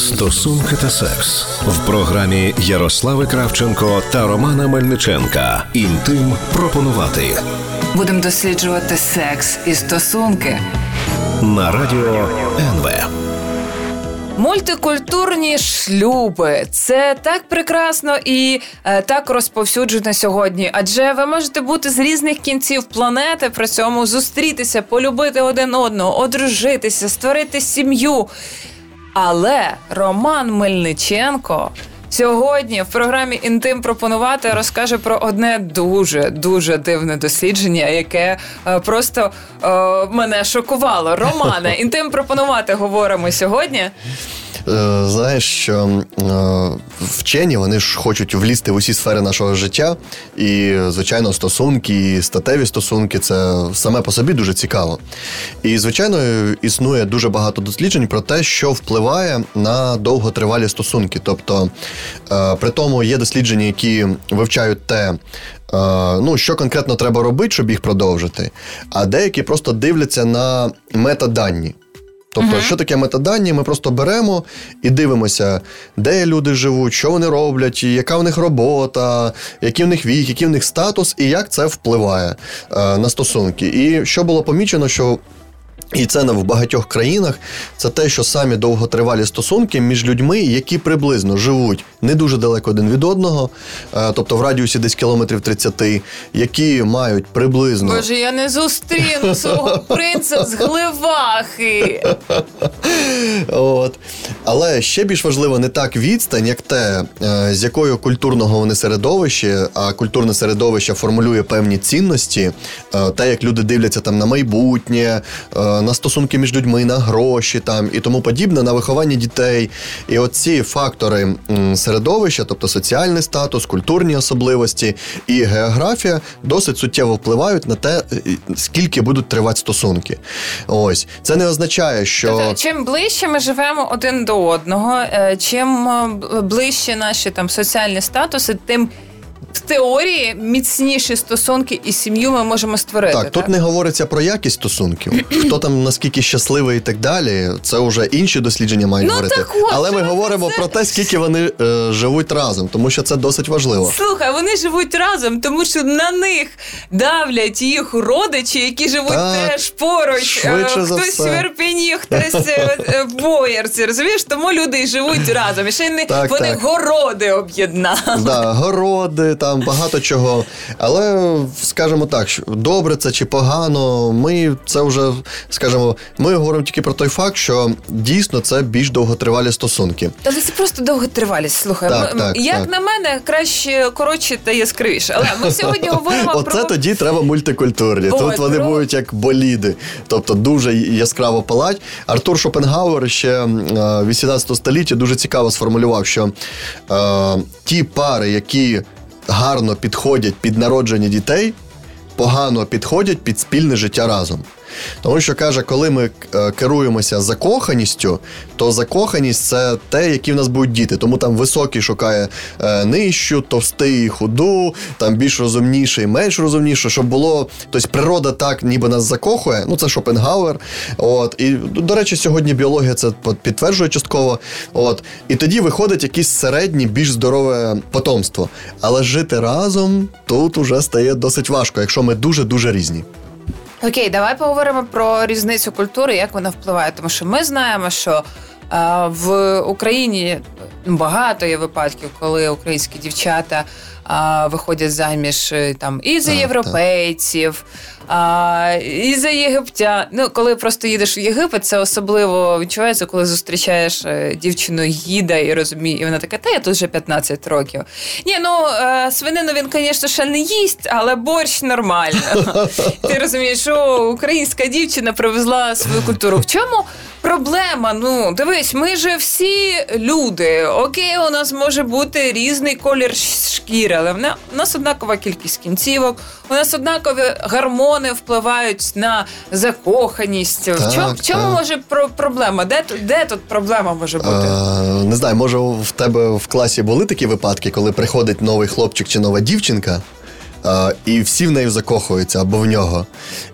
Стосунки та секс в програмі Ярослави Кравченко та Романа Мельниченка. Інтим пропонувати Будемо досліджувати секс і стосунки. на радіо НВ. Мультикультурні шлюби це так прекрасно і е, так розповсюджено сьогодні. Адже ви можете бути з різних кінців планети, при цьому зустрітися, полюбити один одного, одружитися, створити сім'ю. Але Роман Мельниченко сьогодні в програмі Інтим пропонувати розкаже про одне дуже дуже дивне дослідження, яке е, просто е, мене шокувало. Романе, інтим пропонувати говоримо сьогодні. Е, Знаєш, що е, вчені вони ж хочуть влізти в усі сфери нашого життя, і, звичайно, стосунки, і статеві стосунки це саме по собі дуже цікаво. І, звичайно, існує дуже багато досліджень про те, що впливає на довготривалі стосунки. Тобто, е, при тому є дослідження, які вивчають те. Ну, що конкретно треба робити, щоб їх продовжити, а деякі просто дивляться на метадані. Тобто, що таке метадані? Ми просто беремо і дивимося, де люди живуть, що вони роблять, яка в них робота, який в них вік, який в них статус, і як це впливає е, на стосунки. І що було помічено, що і це в багатьох країнах це те, що самі довготривалі стосунки між людьми, які приблизно живуть не дуже далеко один від одного, е, тобто в радіусі десь кілометрів 30, які мають приблизно Боже, я не зустріну свого принца з гливахи. От. Але ще більш важливо не так відстань, як те, е, з якою культурного вони середовище, а культурне середовище формулює певні цінності, е, те, як люди дивляться там на майбутнє, е, на стосунки між людьми, на гроші там і тому подібне, на виховання дітей. І оці фактори середовища, тобто соціальний статус, культурні особливості і географія, досить суттєво впливають на те, скільки будуть тривати стосунки. Ось це не означає, що Тобто, чим ближче ми живемо один до одного, е, чим е, ближче наші там соціальні статуси, тим в теорії міцніші стосунки і сім'ю ми можемо створити. Так, тут не говориться про якість стосунків. Хто там наскільки щасливий і так далі, це вже інші дослідження мають Ну, говорити. так от, Але ми говоримо це- про те, скільки вони е, живуть разом, тому що це досить важливо. Слухай, вони живуть разом, тому що на них давлять їх родичі, які живуть Так, теж поруч. швидше Е, за хтось все. в Ірпені, хтось е, е, в Боярці. Розумієш, тому люди живуть разом. І ще й не Так, вони так. городи об'єднали. Да, городи, там багато чого. Але скажімо так, що добре це чи погано, ми це вже скажімо, ми говоримо тільки про той факт, що дійсно це більш довготривалі стосунки. Та це просто довготривалість. Слухай, Так, м- так, як так. на мене, краще коротше та яскравіше. Але ми сьогодні говоримо Оце про тоді треба мультикультурні. Тут вони про- будуть як боліди, тобто дуже яскраво палать. Артур Шопенгауер ще е, в 18 столітті дуже цікаво сформулював, що е, ті пари, які гарно підходять під народження дітей, погано підходять під спільне життя разом. Тому що каже, коли ми е, керуємося закоханістю, то закоханість це те, які в нас будуть діти. Тому там високий шукає е, нижчу, товстий худу, там більш розумніший, менш розумніший, щоб було. Тобто природа так ніби нас закохує. Ну це Шопенгауер. От і до речі, сьогодні біологія це підтверджує частково. От і тоді виходить якесь середнє, більш здорове потомство. Але жити разом тут уже стає досить важко, якщо ми дуже дуже різні. Окей, давай поговоримо про різницю культури, як вона впливає. Тому що ми знаємо, що в Україні багато є випадків, коли українські дівчата е, виходять заміж е, там і за європейців, а, і за єгиптян. Ну, коли просто їдеш в Єгипет, це особливо відчувається, коли зустрічаєш е, дівчину гіда і розуміє, і вона така, та я тут вже 15 років. Ні, ну е, свинину він, звісно, ще не їсть, але борщ нормально. Ти розумієш, що українська дівчина привезла свою культуру. В чому проблема? Ну, дивись, ми же всі люди. Окей, у нас може бути різний колір шкіри, але в нас однакова кількість кінцівок, у нас однакові гормони впливають на закоханість. в Так, чому, в чому так. може про- проблема? Де, де тут проблема може бути? Е, не знаю, може в тебе в класі були такі випадки, коли приходить новий хлопчик чи нова дівчинка, і всі в неї закохуються або в нього.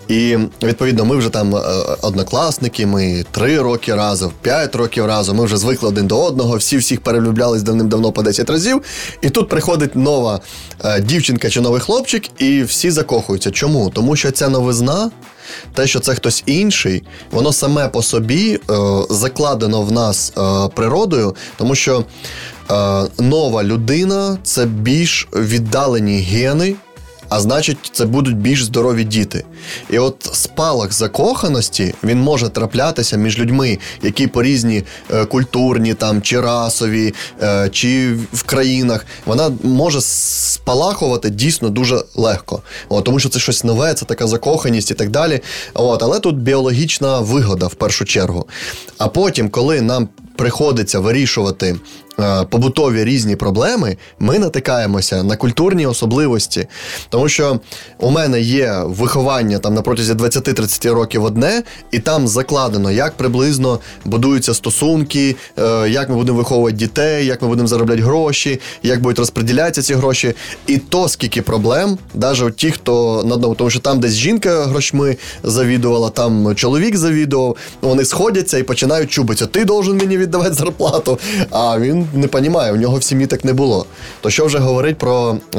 І відповідно, ми вже там е, однокласники, ми три роки разом, п'ять років разом. Ми вже звикли один до одного, всі всіх перелюблялись давним-давно по 10 разів. І тут приходить нова е, дівчинка чи новий хлопчик, і всі закохуються. Чому? Тому що ця новизна. Те, що це хтось інший, воно саме по собі е, закладено в нас е, природою, тому що е, нова людина це більш віддалені гени, а значить, це будуть більш здорові діти. І от спалах закоханості він може траплятися між людьми, які по різні е, культурні, там чи расові, е, чи в країнах. Вона може спалахувати дійсно дуже легко. От, тому що це щось нове, це така закоханість і так далі. От, але тут біологічна вигода в першу чергу. А потім, коли нам приходиться вирішувати побутові різні проблеми, ми натикаємося на культурні особливості. Тому що у мене є виховання там на протязі 20-30 років одне, і там закладено, як приблизно будуються стосунки, е, як ми будемо виховувати дітей, як ми будемо заробляти гроші, як будуть розподілятися ці гроші. І то скільки проблем, навіть ті, хто на одному, тому що там десь жінка грошми завідувала, там чоловік завідував, вони сходяться і починають чубитися. Ти должен мені віддавати зарплату. А він не розуміє, у нього в сім'ї так не було. То що вже говорить про е,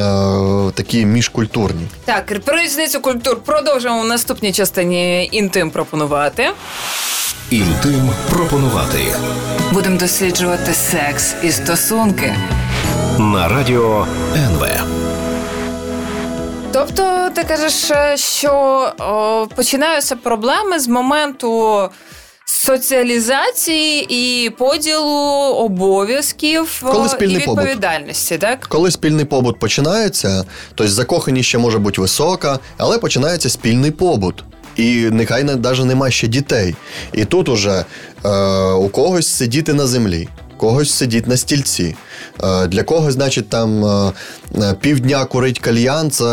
такі міжкультурні? Так, про різницю культур продовжимо в наступній частині інтим пропонувати. Інтим пропонувати Будемо досліджувати секс і стосунки. на радіо НВ. Тобто, ти кажеш, е, що о, починаються проблеми з моменту соціалізації і поділу обов'язків Коли спільний і відповідальності, побут. так? Коли спільний побут починається, то закоханість ще може бути висока, але починається спільний побут. І нехай навіть немає ще дітей. І тут уже е, у когось сидіти на землі, когось сидіти на стільці. Е, для когось, значить, там е, е, півдня курить кальян, це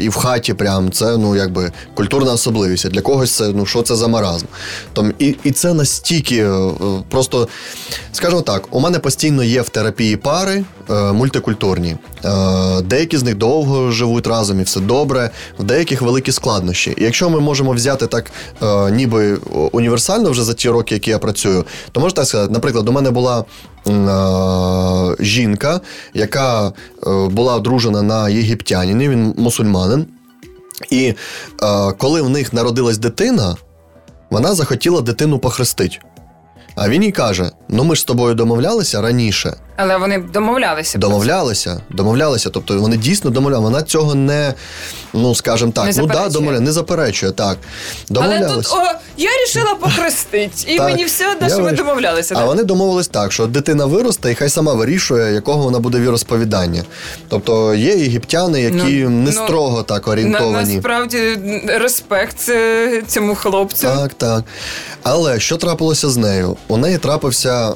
і в хаті прям це ну якби культурна особливість. А Для когось це ну що це за маразм. Там, І і це настільки просто, скажімо так, у мене постійно є в терапії пари мультикультурні. Деякі з них довго живуть разом і все добре, в деяких великі складнощі. Якщо ми можемо взяти так, ніби універсально вже за ті роки, які я працюю, то можна так сказати, наприклад, у мене була жінка, яка е, була одружена на єгиптянині, він мусульманин. І е, коли в них народилась дитина, вона захотіла дитину похрестити. А він їй каже: Ну ми ж з тобою домовлялися раніше. Але вони домовлялися. Домовлялися, домовлялися. Тобто вони дійсно домовлялися. Вона цього не, ну скажімо так, не ну да, домовляє, не заперечує. Так. Домовлялися. Але тут о, я рішила похрестити, і так, мені все одно, що ми домовлялися. А так? вони домовились так, що дитина виросте і хай сама вирішує, якого вона буде віросповідання. Тобто є єгиптяни, які ну, не ну, строго так орієнтовані. На, насправді респект цьому хлопцю. Так, так. Але що трапилося з нею? У неї трапився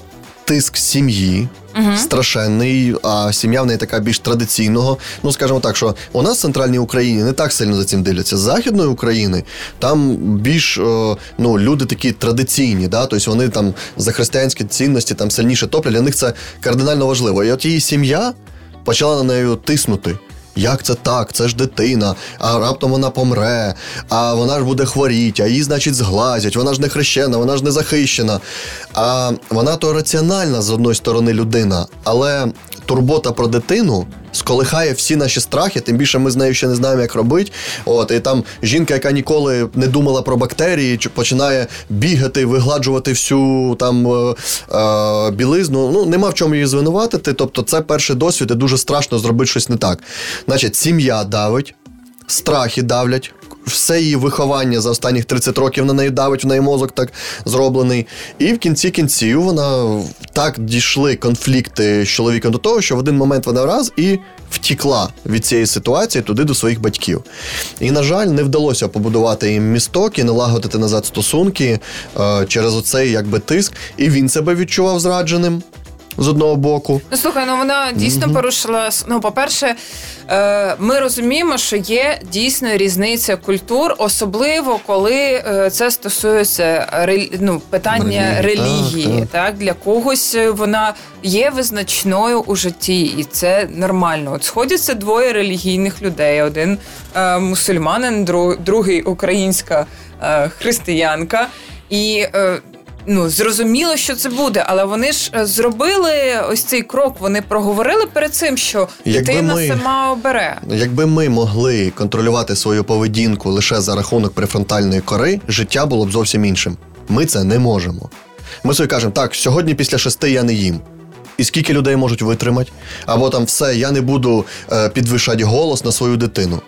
тиск сім'ї. Угу. Страшенний, а сім'я в неї така більш традиційного. Ну, скажімо так, що у нас в центральній Україні не так сильно за цим дивляться. З Західної України там більш о, ну, люди такі традиційні, да? тобто вони там за християнські цінності там сильніше топлять. Для них це кардинально важливо. І от її сім'я почала на нею тиснути. Як це так? Це ж дитина, а раптом вона помре, а вона ж буде хворіти, а її, значить, зглазять, вона ж не хрещена, вона ж не захищена. А вона то раціональна з одної сторони людина, але турбота про дитину сколихає всі наші страхи, тим більше ми з нею ще не знаємо, як робити. От і там жінка, яка ніколи не думала про бактерії, починає бігати, вигладжувати всю там е, е, білизну. Ну нема в чому її звинуватити. Тобто, це перший досвід, і дуже страшно зробити щось не так. Значить, сім'я давить, страхи давлять все її виховання за останніх 30 років на неї давить, в неї мозок так зроблений. І в кінці кінців вона так дійшли конфлікти з чоловіком до того, що в один момент вона раз і втікла від цієї ситуації туди до своїх батьків. І, на жаль, не вдалося побудувати їм місток і налагодити назад стосунки е, через оцей якби тиск. І він себе відчував зрадженим. З одного боку. Ну слухай, ну вона дійсно mm порушила. Ну, по-перше, е, ми розуміємо, що є дійсно різниця культур, особливо коли е, це стосується ну, питання релігії. релігії. Так, так. так, для когось вона є визначною у житті, і це нормально. От сходяться двоє релігійних людей: один е, мусульманин, другий українська е, християнка. І е, ну зрозуміло, що це буде, але вони ж е, зробили ось цей крок. Вони проговорили перед цим, що дитина ми, сама обере. Якби ми могли контролювати свою поведінку лише за рахунок префронтальної кори, життя було б зовсім іншим. Ми це не можемо. Ми собі кажемо, так сьогодні після шести я не їм. І скільки людей можуть витримати, або там все, я не буду е, підвищати голос на свою дитину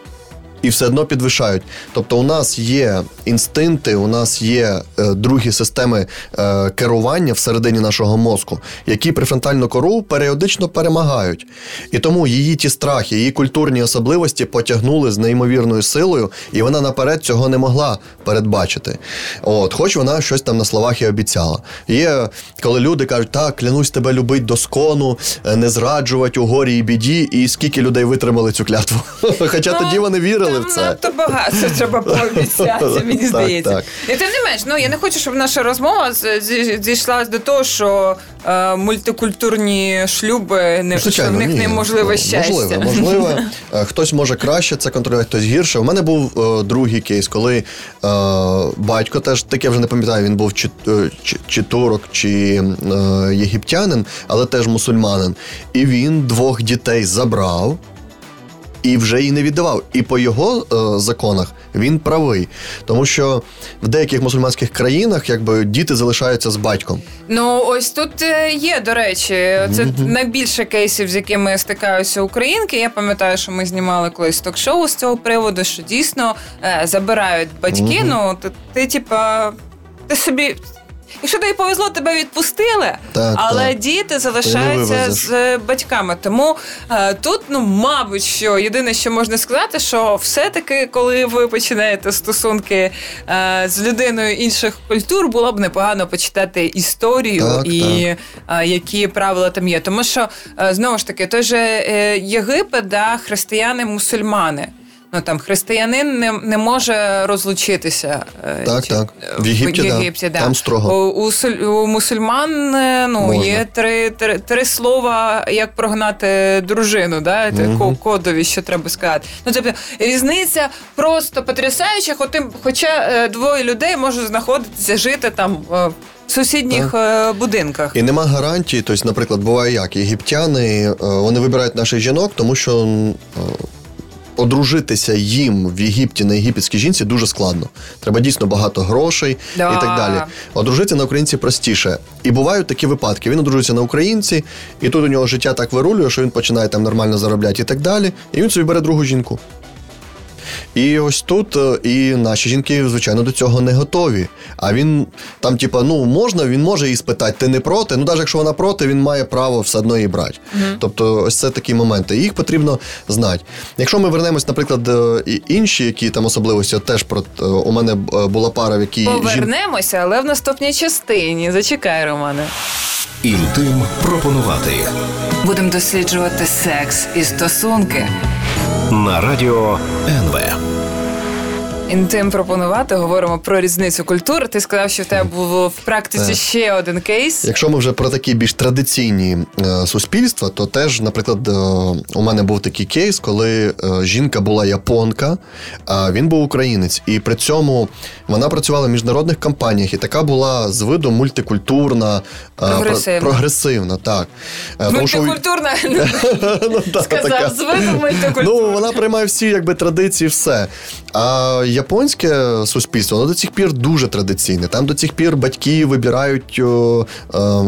і все одно підвищають. Тобто, у нас є інстинкти, у нас є е, другі системи е, керування всередині нашого мозку, які префронтальну кору періодично перемагають. І тому її ті страхи, її культурні особливості потягнули з неймовірною силою, і вона наперед цього не могла передбачити. От, Хоч вона щось там на словах і обіцяла. Є коли люди кажуть, так, клянусь тебе любить доскону, е, не зраджувати у горі і біді, і скільки людей витримали цю клятву. Хоча ну, тоді вони вірили вірили в це. Надто багато треба пообіцяти, мені здається. Так, так. І тим не менш, ну я не хочу, щоб наша розмова зійшла до того, що е, мультикультурні шлюби не що в них ні. неможливе щастя. Можливо, можливо. Е, хтось може краще це контролювати, хтось гірше. У мене був е, другий кейс, коли е, батько теж таке вже не пам'ятаю, він був чи, чи, чи турок, чи єгиптянин, але теж мусульманин. І він двох дітей забрав і вже її не віддавав. І по його е, законах він правий, тому що в деяких мусульманських країнах якби діти залишаються з батьком. Ну ось тут е, є до речі, це mm-hmm. найбільше кейсів, з якими стикаються українки. Я пам'ятаю, що ми знімали колись ток-шоу з цього приводу, що дійсно е, забирають батьки. Mm-hmm. Ну ти, ти типа. Ти собі Якщо тобі повезло, тебе відпустили, так, але так. діти залишаються з батьками. Тому е, тут, ну мабуть, що єдине, що можна сказати, що все-таки, коли ви починаєте стосунки е, з людиною інших культур, було б непогано почитати історію так, і е, які правила там є. Тому що е, знову ж таки, той же е, Єгипет, да, християни-мусульмани. Ну там християнин не не може розлучитися. Е, так, чи, так. В Єгипті, в Єгипті да. там строго. У, у, у мусульман е, ну, Можна. є три, три три, слова, як прогнати дружину, да? угу. кодові, що треба сказати. Ну, тобто різниця просто потрясаюча, хоча е, двоє людей можуть знаходитися, жити там. В сусідніх так. будинках і нема гарантії. Тобто, наприклад, буває як єгиптяни вони вибирають наших жінок, тому що одружитися їм в Єгипті на єгипетській жінці дуже складно. Треба дійсно багато грошей да. і так далі. Одружитися на українці простіше. І бувають такі випадки. Він одружується на українці, і тут у нього життя так вирулює, що він починає там нормально заробляти і так далі. І він собі бере другу жінку. І ось тут е, і наші жінки, звичайно, до цього не готові. А він там, типа, ну можна, він може її спитати, ти не проти. Ну, навіть якщо вона проти, він має право все одно її брати. mm Тобто, ось це такі моменти. Їх потрібно знати. Якщо ми вернемось, наприклад, е, і інші, які там особливості, теж про е, у мене була пара, в якій повернемося, але в наступній частині. Зачекай, Романе. Інтим пропонувати. Будемо досліджувати секс і стосунки на радіо НВ. Інтим пропонувати, говоримо про різницю культур. Ти сказав, що в тебе був в практиці так. ще один кейс. Якщо ми вже про такі більш традиційні е, суспільства, то теж, наприклад, е, у мене був такий кейс, коли е, жінка була японка, а він був українець, і при цьому вона працювала в міжнародних компаніях, і така була з виду мультикультурна, прогресивна. прогресивна так. Мультикультурна ну, сказав, з виду мультикультурна. Ну, вона приймає всі якби традиції, все. А японське суспільство воно до цих пір дуже традиційне. Там до цих пір батьки вибирають,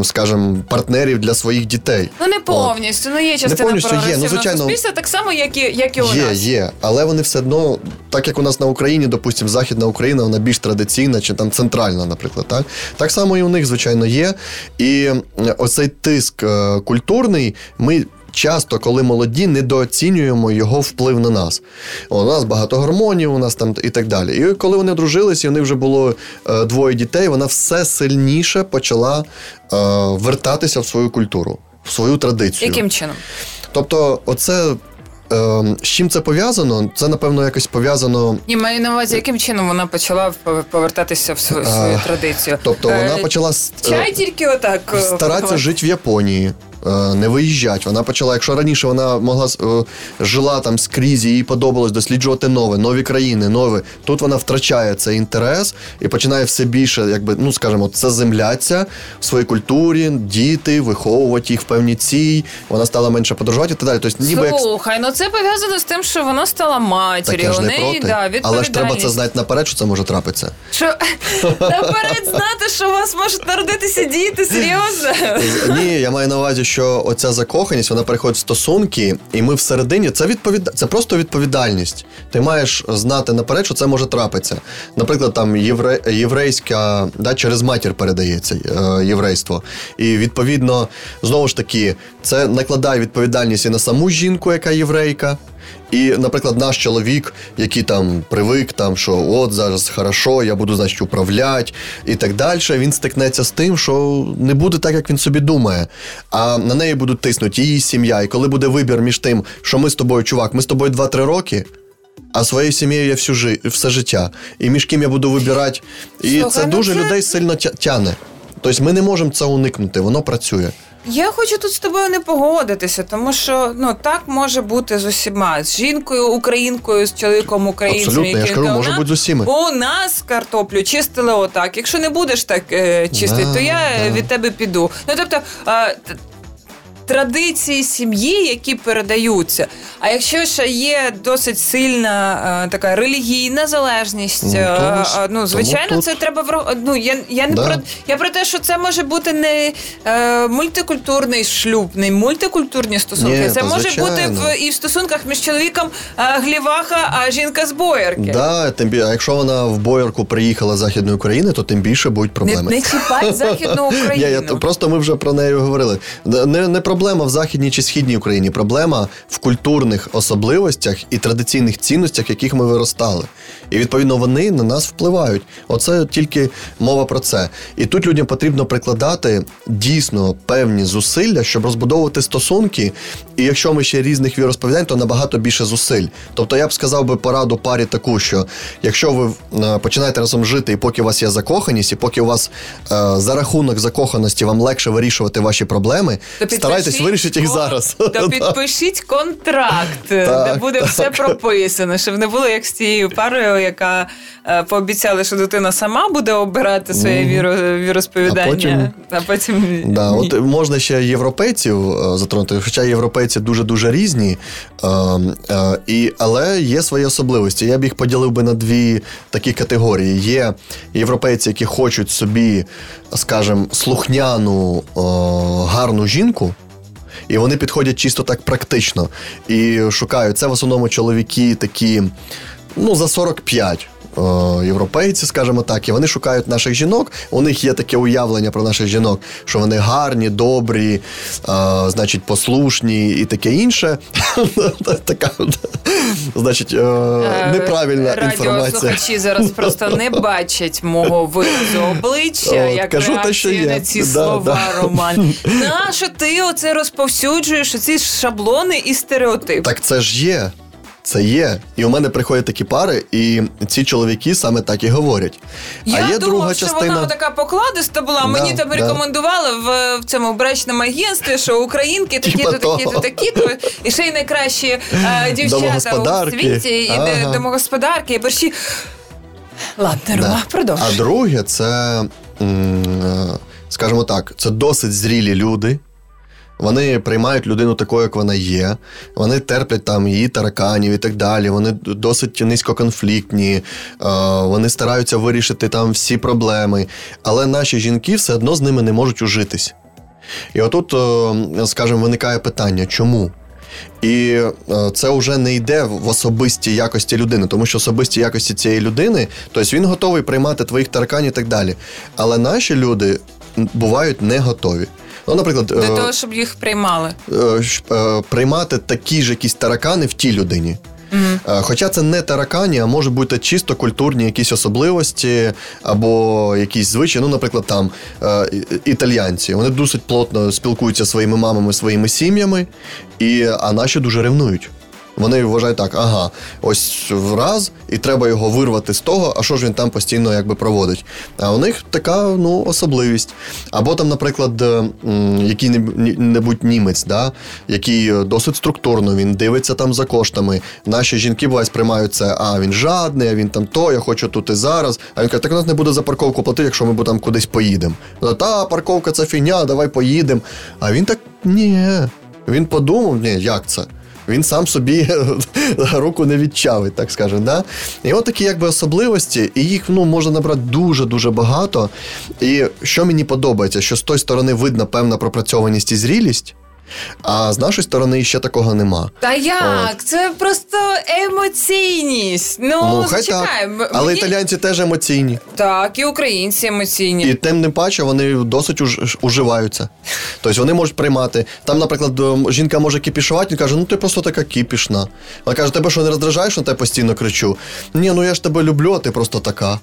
скажімо, партнерів для своїх дітей. Ну не повністю. Ну є частина не повністю є. Ну, звичайно, суспільства, так само, як і як і у є, нас. Є, є. Але вони все одно, так як у нас на Україні, допустимо, Західна Україна, вона більш традиційна чи там центральна, наприклад. Так так само і у них, звичайно, є. І оцей тиск е, культурний, ми часто, коли молоді, недооцінюємо його вплив на нас. У нас багато гормонів, у нас там і так далі. І коли вони дружилися, і вони вже було е, двоє дітей, вона все сильніше почала е, вертатися в свою культуру. в свою традицію. Яким чином? Тобто, оце. е, З чим це пов'язано? Це, напевно, якось пов'язано. Ні, маю на увазі, яким чином вона почала повертатися в свою, свою традицію. Тобто Е, вона почала Чай е, тільки отак. е, старатися жити в Японії, е, не виїжджати. Вона почала, якщо раніше вона могла е, жила там скрізь, їй подобалось досліджувати нове, нові країни, нове. Тут вона втрачає цей інтерес і починає все більше, якби, ну скажімо, це земляться в своїй культурі, діти, виховувати їх в певній цій. Вона стала менше подорожувати і так далі. Тобто, ніби як Слухай, ну це пов'язано з тим, що вона стала матір'ю. У не неї проти. да, Але ж треба це знати наперед, що це може трапитися. Що наперед знати, що у вас можуть народитися діти, серйозно? Ні, я маю на увазі, що оця закоханість вона переходить в стосунки, і ми всередині це відповід... це просто відповідальність. Ти маєш знати наперед, що це може трапитися. Наприклад, там євре... єврейська да, через матір передається е, єврейство. І відповідно, знову ж таки, це накладає відповідальність і на саму жінку, яка єврейка. І, наприклад, наш чоловік, який там привик, там, що от зараз хорошо, я буду, значить, управляти і так далі, він стикнеться з тим, що не буде так, як він собі думає. А на неї будуть тиснути її сім'я. І коли буде вибір між тим, що ми з тобою, чувак, ми з тобою 2-3 роки. А своєю сім'єю я всю жи... все життя. І між ким я буду вибирати. І Слухай, це ну дуже це- людей сильно тя- тяне. Тобто ми не можемо це уникнути, воно працює. Я хочу тут з тобою не погодитися, тому що ну так може бути з усіма з жінкою, українкою, з чоловіком українцем. Абсолютно, я ж кажу, може бути з усіма. У нас картоплю чистили отак. Якщо не будеш так е, чистити, Да, то я е, да. від тебе піду. Ну тобто. Е, Традиції сім'ї, які передаються. А якщо ще є досить сильна е, така релігійна залежність, Ну, е, ж- е, ну звичайно, тому тут- це треба врах- Ну я, я не Да. про я про те, що це може бути не е, мультикультурний шлюб, не мультикультурні стосунки. Ні, це може звичайно. бути в і в стосунках між чоловіком е, гліваха, а жінка з боярки. Да, тим бі... А якщо вона в боярку приїхала з Західної України, то тим більше будуть проблеми. не чіпай західну Україну. я, просто ми вже про неї говорили. Не, не проблема в західній чи східній Україні, проблема в культурних особливостях і традиційних цінностях, яких ми виростали. І відповідно вони на нас впливають. Оце тільки мова про це. І тут людям потрібно прикладати дійсно певні зусилля, щоб розбудовувати стосунки. І якщо ми ще різних віросповідань, то набагато більше зусиль. Тобто я б сказав би пораду парі таку, що якщо ви е, починаєте разом жити, і поки у вас є закоханість, і поки у вас е, за рахунок закоханості вам легше вирішувати ваші проблеми, То старайтесь підпишіть вирішити їх зараз. То підпишіть контракт, де буде все прописано, щоб не було як з тією парою, яка е, пообіцяла, що дитина сама буде обирати своє віросповідання, А потім- Да, от можна ще європейців е, затронути, хоча європейці дуже дуже різні, е, і, але є свої особливості. Я б їх поділив би на дві такі категорії. Є європейці, які хочуть собі, скажімо, слухняну, гарну жінку. І вони підходять чисто так практично. І шукають це в основному чоловіки такі, ну, за 45. Е, Європейці, скажімо так, і вони шукають наших жінок. У них є таке уявлення про наших жінок, що вони гарні, добрі, е, значить, послушні і таке інше. Така, значить, е, неправильна інформація. Радіослухачі зараз просто не бачать мого виразу обличчя, як що реакцію є. на ці слова. Роман. Нащо ти оце розповсюджуєш оці шаблони і стереотипи? Так це ж є. Це є. І у мене приходять такі пари, і ці чоловіки саме так і говорять. Я а є думав, друга що частина. вона така покладиста була. Мені Да, там да. рекомендували в, в цьому брачному агентстві, що українки такі-то, такі то такі то і ще й найкращі е, дівчата у світі, і Ага. домогосподарки, і перші. Ладно, Рома, Да. продовжуй. А друге, це, е, скажімо так, це досить зрілі люди. Вони приймають людину такою, як вона є. Вони терплять там її тараканів і так далі. Вони досить низькоконфліктні, е, вони стараються вирішити там всі проблеми. Але наші жінки все одно з ними не можуть ужитись. І отут, е, скажімо, виникає питання, чому? І е, це вже не йде в особисті якості людини, тому що особисті якості цієї людини, тобто він готовий приймати твоїх тараканів і так далі. Але наші люди бувають не готові. Ну, наприклад, Для е, того, щоб їх приймали. е, е, приймати такі ж якісь таракани в тій людині. Е, Хоча це не таракані, а може бути чисто культурні якісь особливості або якісь звичаї. Ну, наприклад, там і- італіянці вони досить плотно спілкуються своїми мамами, своїми сім'ями, і, а наші дуже ревнують. Вони вважають так, ага, ось раз, і треба його вирвати з того, а що ж він там постійно якби проводить. А у них така ну, особливість. Або там, наприклад, е, який-небудь німець, да, який е, досить структурно, він дивиться там за коштами. Наші жінки буває сприймають це, а він жадний, а він там то, я хочу тут і зараз. А він каже, так у нас не буде за парковку платити, якщо ми будемо кудись поїдемо. Та парковка це фігня, давай поїдемо. А він так ні. Він подумав, ні, як це? Він сам собі руку не відчавить, так скажемо. Да? І от такі якби особливості, і їх ну, можна набрати дуже-дуже багато. І що мені подобається, що з тої сторони видно певна пропрацьованість і зрілість, а з нашої сторони ще такого нема. Та як? Це просто емоційність. Ну, ну, хай зачекай. так. м- Але мені- італійці теж емоційні. Так, і українці емоційні. І тим не паче вони досить уж, уживаються. Тобто вони можуть приймати. Там, наприклад, жінка може кіпішувати і каже, ну ти просто така кіпішна. Вона каже, тебе що не роздражаєш, на тебе постійно кричу? Ні, ну я ж тебе люблю, а ти просто така.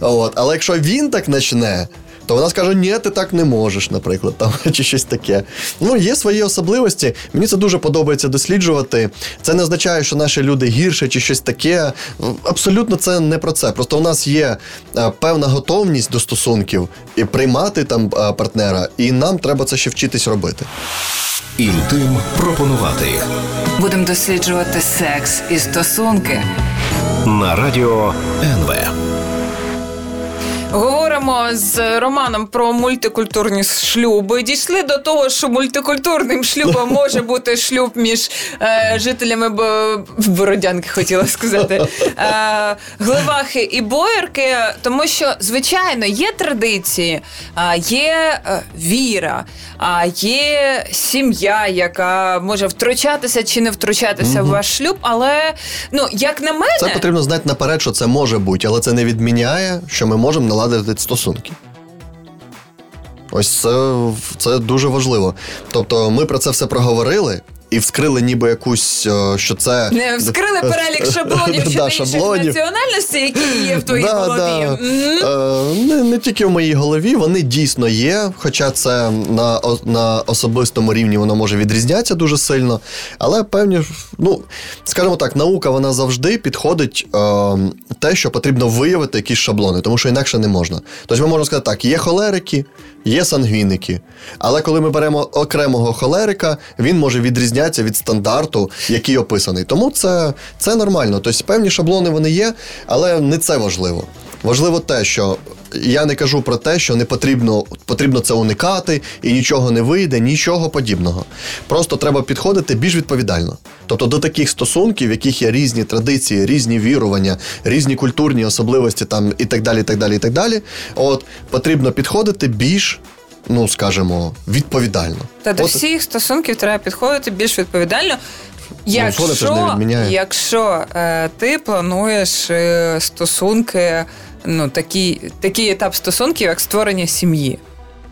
От. Але якщо він так почне. То вона скаже, ні, ти так не можеш, наприклад, там чи щось таке. Ну, є свої особливості. Мені це дуже подобається досліджувати. Це не означає, що наші люди гірше чи щось таке. Абсолютно це не про це. Просто у нас є е, певна готовність до стосунків і приймати там е, партнера, і нам треба це ще вчитись робити. Інтим пропонувати Будемо досліджувати секс і стосунки. на радіо НВ. Говоримо з Романом про мультикультурні шлюби. Дійшли до того, що мультикультурним шлюбом може бути шлюб між е, жителями Б... Бородянки, хотіла сказати, е, Гливахи і Боярки, тому що, звичайно, є традиції, є е, віра, є сім'я, яка може втручатися чи не втручатися в ваш шлюб. Але ну як на мене, Це потрібно знати наперед, що це може бути, але це не відміняє, що ми можемо наладити стосунки. Ось це, це дуже важливо. Тобто, ми про це все проговорили. І вскрили ніби якусь, е, що це Не вскрили перелік шаблонів щодо Да, шаблонів. національностей, які є в твоїй Да, голові. да. Е, не, не тільки в моїй голові, вони дійсно є. Хоча це на, на особистому рівні воно може відрізнятися дуже сильно. Але певні, ну, скажімо так, наука вона завжди підходить е, те, що потрібно виявити якісь шаблони, тому що інакше не можна. Тобто ми можемо сказати так: є холерики, є сангвіники. Але коли ми беремо окремого холерика, він може відрізнятися від стандарту, який описаний. Тому це, це нормально. Тобто певні шаблони вони є, але не це важливо. Важливо те, що я не кажу про те, що не потрібно, потрібно це уникати і нічого не вийде, нічого подібного. Просто треба підходити більш відповідально. Тобто до таких стосунків, в яких є різні традиції, різні вірування, різні культурні особливості там і так далі, і так далі, і так далі. От потрібно підходити більш, ну скажімо, відповідально. Та до От- всіх стосунків треба підходити більш відповідально. Ну, не Якщо, відміняє. якщо е, ти плануєш е, стосунки, ну такий, такий етап стосунків, як створення сім'ї.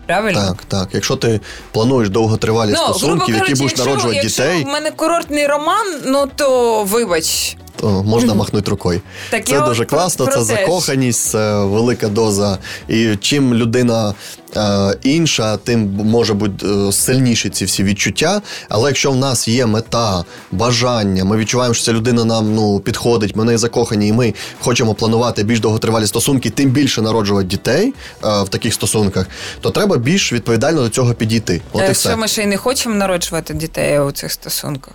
Правильно? Так, так. Якщо ти плануєш довготривалі Ну, стосунки, в які кажучи, будеш якщо, народжувати якщо дітей, в мене курортний роман, ну то вибач. Можна махнути рукою. Так це дуже класно, це закоханість, це велика доза. І чим людина е, інша, тим може бути е, сильніші ці всі відчуття. Але якщо в нас є мета, бажання, ми відчуваємо, що ця людина нам ну, підходить, ми в неї закохані, і ми хочемо планувати більш довготривалі стосунки, тим більше народжувати дітей е, в таких стосунках, то треба більш відповідально до цього підійти. От і Е, все. Що ми ще й не хочемо народжувати дітей у цих стосунках.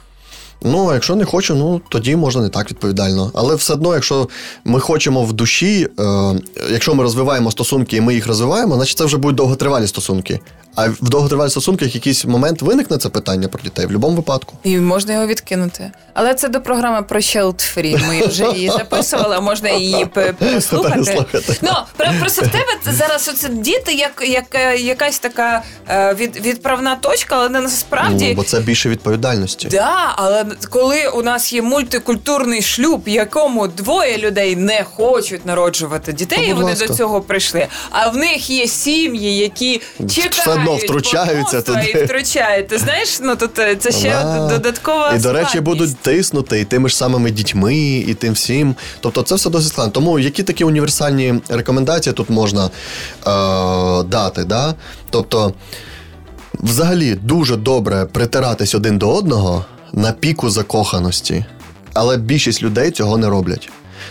Ну, а якщо не хочу, ну тоді можна не так відповідально. Але все одно, якщо ми хочемо в душі, е, якщо ми розвиваємо стосунки і ми їх розвиваємо, значить це вже будуть довготривалі стосунки. А в довготривалих стосунках якийсь момент виникне це питання про дітей в будь-якому випадку. І можна його відкинути. Але це до програми про Child Free. Ми вже її записували, можна її пе- переслухати. Ну, просто в тебе зараз оце діти, як, як е, якась така е, від, відправна точка, але не насправді. Ну, бо це більше відповідальності. Да, але коли у нас є мультикультурний шлюб, якому двоє людей не хочуть народжувати дітей, вони до цього прийшли. А в них є сім'ї, які чекають одно втручаються туди. І втручають. Ти знаєш, ну тут е, це ще Да. додаткова І, до речі, будуть тиснути і тими ж самими дітьми, і тим всім. Тобто це все досить складно. Тому які такі універсальні рекомендації тут можна е, дати? Да? Тобто, взагалі дуже добре притиратись один до одного на піку закоханості, але більшість людей цього не роблять.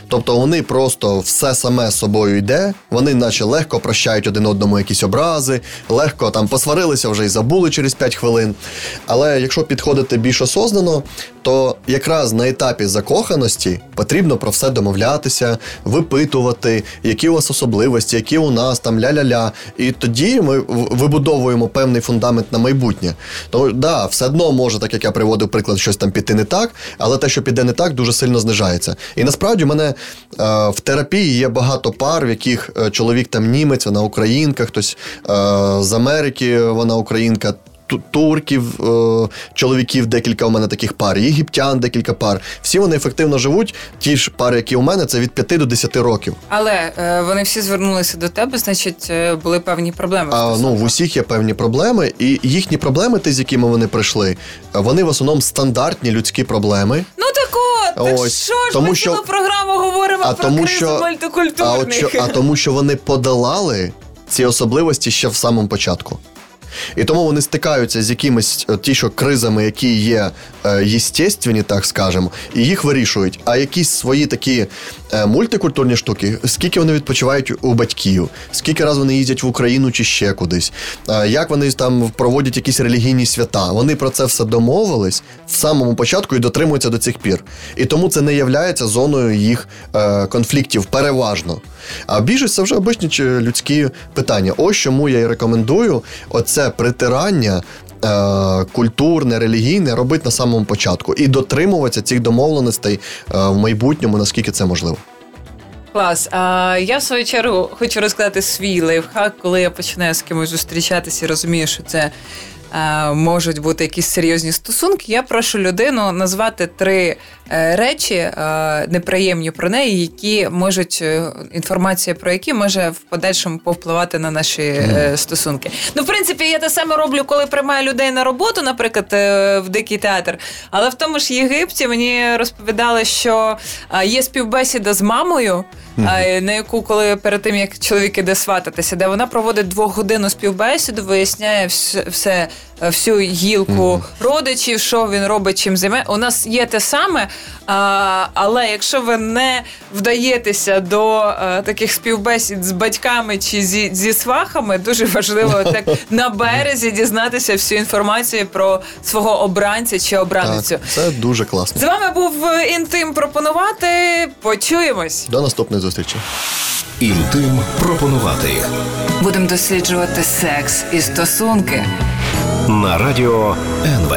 Тобто вони просто все саме собою йде, вони наче легко прощають один одному якісь образи, легко там посварилися вже і забули через 5 хвилин. Але якщо підходити більш осознано, то якраз на етапі закоханості потрібно про все домовлятися, випитувати, які у вас особливості, які у нас там ля-ля-ля. І тоді ми вибудовуємо певний фундамент на майбутнє. Тому да, все одно може, так як я приводив приклад, щось там піти не так, але те, що піде не так, дуже сильно знижається. І насправді мене в терапії є багато пар, в яких е, чоловік там німець, вона українка, хтось е, з Америки, вона українка. Ту- Турків, е, чоловіків, декілька у мене таких пар, єгиптян, декілька пар. Всі вони ефективно живуть. Ті ж пари, які у мене, це від 5 до 10 років. Але е, вони всі звернулися до тебе, значить, е, були певні проблеми. А, ну, в усіх є певні проблеми, і їхні проблеми, ті, з якими вони прийшли, вони в основному стандартні людські проблеми. Ну так Ось, що ж тому ми що- цілу програму говоримо А про тому, кризу що, а, от, що- а тому, що вони подолали ці особливості ще в самому початку. І тому вони стикаються з якимись е, ті, що кризами, які є е, єстественні, так скажемо, і їх вирішують. А якісь свої такі е, мультикультурні штуки, скільки вони відпочивають у батьків, скільки разів вони їздять в Україну чи ще кудись, як вони там проводять якісь релігійні свята. Вони про це все домовились в самому початку і дотримуються до цих пір. І тому це не є зоною їх конфліктів переважно. А більшість це вже обичні людські питання. Ось чому я і рекомендую оце притирання. е, Культурне, релігійне робити на самому початку і дотримуватися цих домовленостей е, в майбутньому, наскільки це можливо. Клас. А я в свою чергу хочу розказати свій лайфхак, коли я починаю з кимось зустрічатися і розумію, що це. е, Можуть бути якісь серйозні стосунки. Я прошу людину назвати три речі е, неприємні про неї, які можуть е, інформація про які може в подальшому повпливати на наші е, стосунки. Ну, в принципі, я те саме роблю, коли приймаю людей на роботу, наприклад, е, в дикий театр. Але в тому ж Єгипті мені розповідали, що е, є співбесіда з мамою. На яку, коли перед тим як чоловік іде свататися, де вона проводить двохгодинну співбесіду, виясняє все, всю гілку родичів, що він робить, чим займе. У нас є те саме, але якщо ви не вдаєтеся до е, таких співбесід з батьками чи зі, зі свахами, дуже важливо так на березі дізнатися всю інформацію про свого обранця чи обраницю. Так, це дуже класно. З вами був інтим пропонувати. Почуємось. До наступної зустрічі. Інтим пропонувати Будемо досліджувати секс і стосунки. на радіо НВ.